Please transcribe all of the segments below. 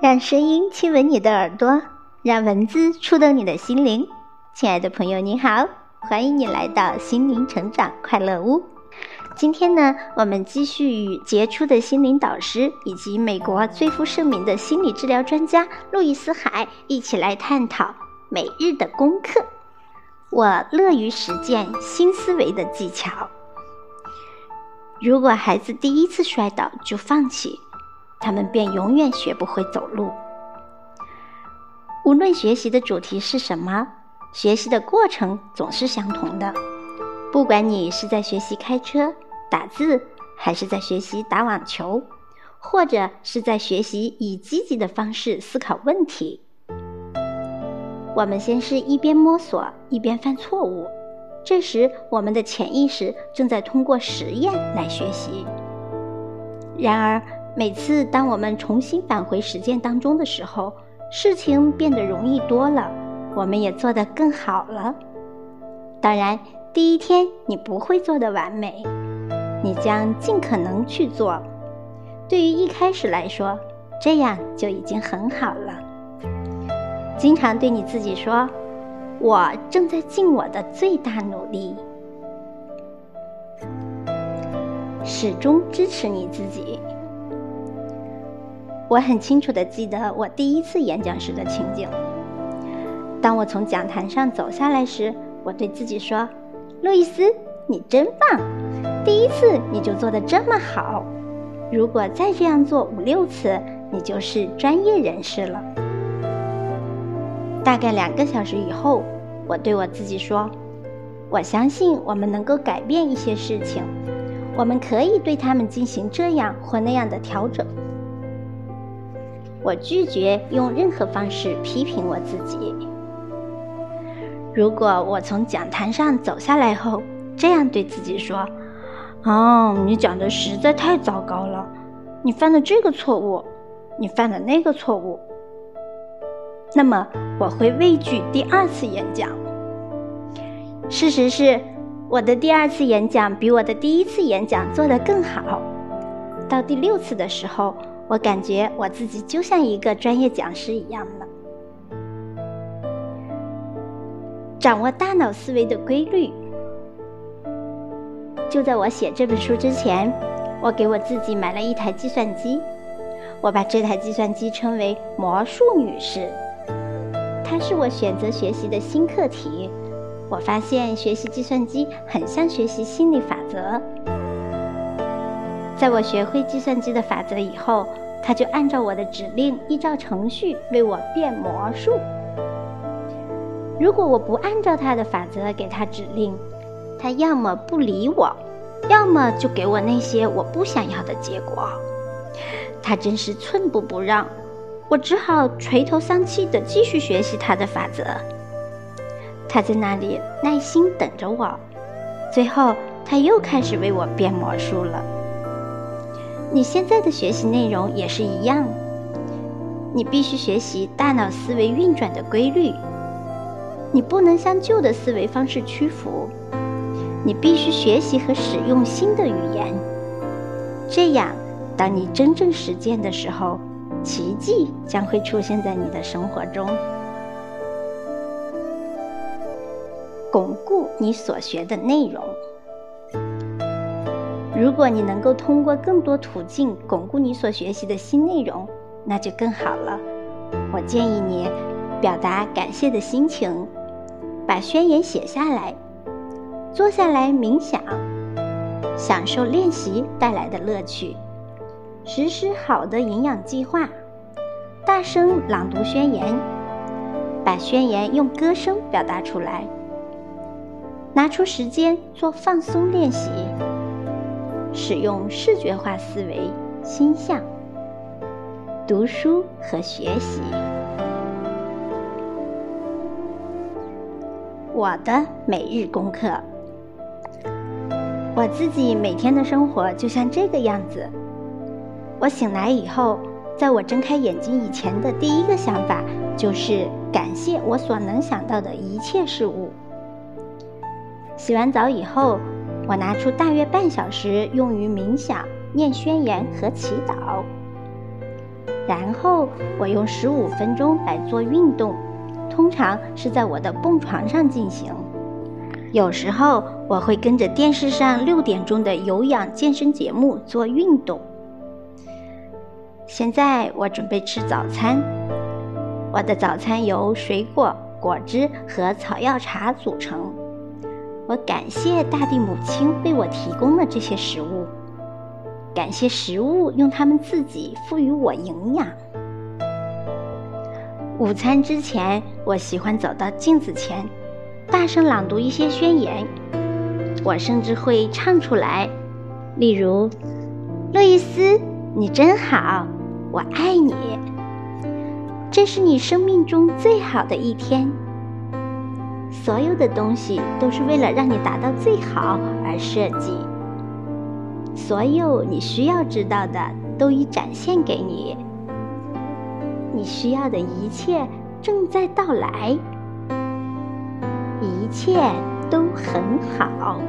让声音亲吻你的耳朵，让文字触动你的心灵。亲爱的朋友，你好，欢迎你来到心灵成长快乐屋。今天呢，我们继续与杰出的心灵导师以及美国最负盛名的心理治疗专家路易斯·海一起来探讨每日的功课。我乐于实践新思维的技巧。如果孩子第一次摔倒就放弃，他们便永远学不会走路。无论学习的主题是什么，学习的过程总是相同的。不管你是在学习开车、打字，还是在学习打网球，或者是在学习以积极的方式思考问题，我们先是一边摸索一边犯错误。这时，我们的潜意识正在通过实验来学习。然而，每次当我们重新返回实践当中的时候，事情变得容易多了，我们也做得更好了。当然，第一天你不会做得完美，你将尽可能去做。对于一开始来说，这样就已经很好了。经常对你自己说：“我正在尽我的最大努力。”始终支持你自己。我很清楚的记得我第一次演讲时的情景。当我从讲台上走下来时，我对自己说：“路易斯，你真棒！第一次你就做得这么好。如果再这样做五六次，你就是专业人士了。”大概两个小时以后，我对我自己说：“我相信我们能够改变一些事情，我们可以对他们进行这样或那样的调整。”我拒绝用任何方式批评我自己。如果我从讲坛上走下来后，这样对自己说：“哦，你讲的实在太糟糕了，你犯了这个错误，你犯了那个错误。”那么我会畏惧第二次演讲。事实是，我的第二次演讲比我的第一次演讲做得更好。到第六次的时候。我感觉我自己就像一个专业讲师一样了。掌握大脑思维的规律。就在我写这本书之前，我给我自己买了一台计算机。我把这台计算机称为“魔术女士”。它是我选择学习的新课题。我发现学习计算机很像学习心理法则。在我学会计算机的法则以后，他就按照我的指令，依照程序为我变魔术。如果我不按照他的法则给他指令，他要么不理我，要么就给我那些我不想要的结果。他真是寸步不让，我只好垂头丧气地继续学习他的法则。他在那里耐心等着我，最后他又开始为我变魔术了。你现在的学习内容也是一样，你必须学习大脑思维运转的规律。你不能向旧的思维方式屈服，你必须学习和使用新的语言。这样，当你真正实践的时候，奇迹将会出现在你的生活中。巩固你所学的内容。如果你能够通过更多途径巩固你所学习的新内容，那就更好了。我建议你表达感谢的心情，把宣言写下来，坐下来冥想，享受练习带来的乐趣，实施好的营养计划，大声朗读宣言，把宣言用歌声表达出来，拿出时间做放松练习。使用视觉化思维、心象、读书和学习。我的每日功课，我自己每天的生活就像这个样子。我醒来以后，在我睁开眼睛以前的第一个想法就是感谢我所能想到的一切事物。洗完澡以后。我拿出大约半小时用于冥想、念宣言和祈祷。然后我用十五分钟来做运动，通常是在我的蹦床上进行。有时候我会跟着电视上六点钟的有氧健身节目做运动。现在我准备吃早餐，我的早餐由水果、果汁和草药茶组成。我感谢大地母亲为我提供了这些食物，感谢食物用它们自己赋予我营养。午餐之前，我喜欢走到镜子前。大声朗读一些宣言，我甚至会唱出来。例如：“路易斯，你真好，我爱你。这是你生命中最好的一天。所有的东西都是为了让你达到最好而设计。所有你需要知道的都已展现给你。你需要的一切正在到来。”一切都很好。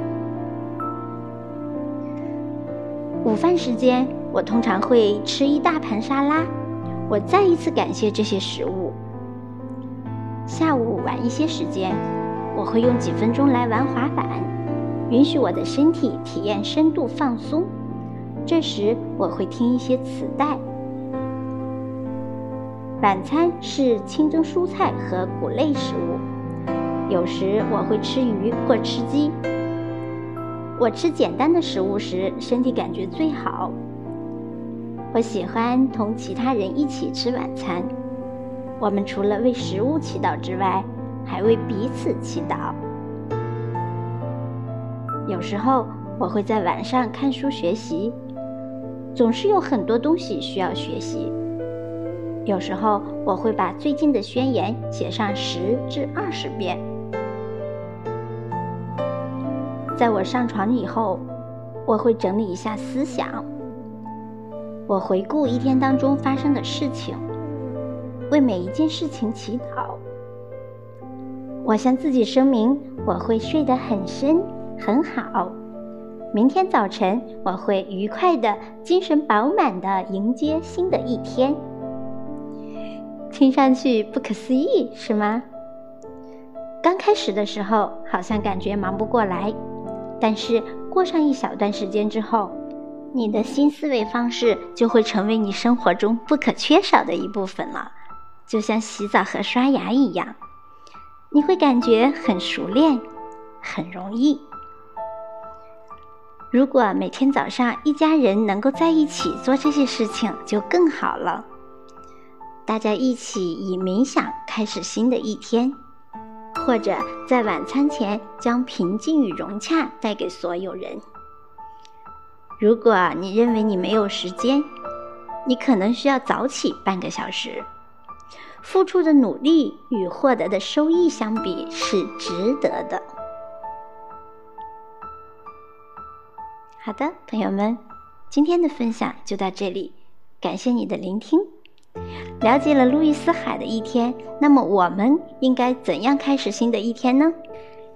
午饭时间，我通常会吃一大盘沙拉。我再一次感谢这些食物。下午晚一些时间，我会用几分钟来玩滑板，允许我的身体体验深度放松。这时，我会听一些磁带。晚餐是清蒸蔬菜和谷类食物。有时我会吃鱼或吃鸡。我吃简单的食物时，身体感觉最好。我喜欢同其他人一起吃晚餐。我们除了为食物祈祷之外，还为彼此祈祷。有时候我会在晚上看书学习，总是有很多东西需要学习。有时候我会把最近的宣言写上十至二十遍。在我上床以后，我会整理一下思想。我回顾一天当中发生的事情，为每一件事情祈祷。我向自己声明，我会睡得很深很好。明天早晨，我会愉快的、精神饱满的迎接新的一天。听上去不可思议，是吗？刚开始的时候，好像感觉忙不过来。但是过上一小段时间之后，你的新思维方式就会成为你生活中不可缺少的一部分了，就像洗澡和刷牙一样，你会感觉很熟练，很容易。如果每天早上一家人能够在一起做这些事情，就更好了。大家一起以冥想开始新的一天。或者在晚餐前将平静与融洽带给所有人。如果你认为你没有时间，你可能需要早起半个小时。付出的努力与获得的收益相比是值得的。好的，朋友们，今天的分享就到这里，感谢你的聆听。了解了路易斯海的一天，那么我们应该怎样开始新的一天呢？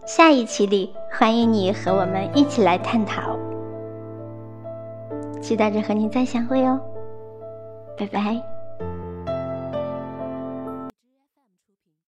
下一期里，欢迎你和我们一起来探讨。期待着和你再相会哦，拜拜。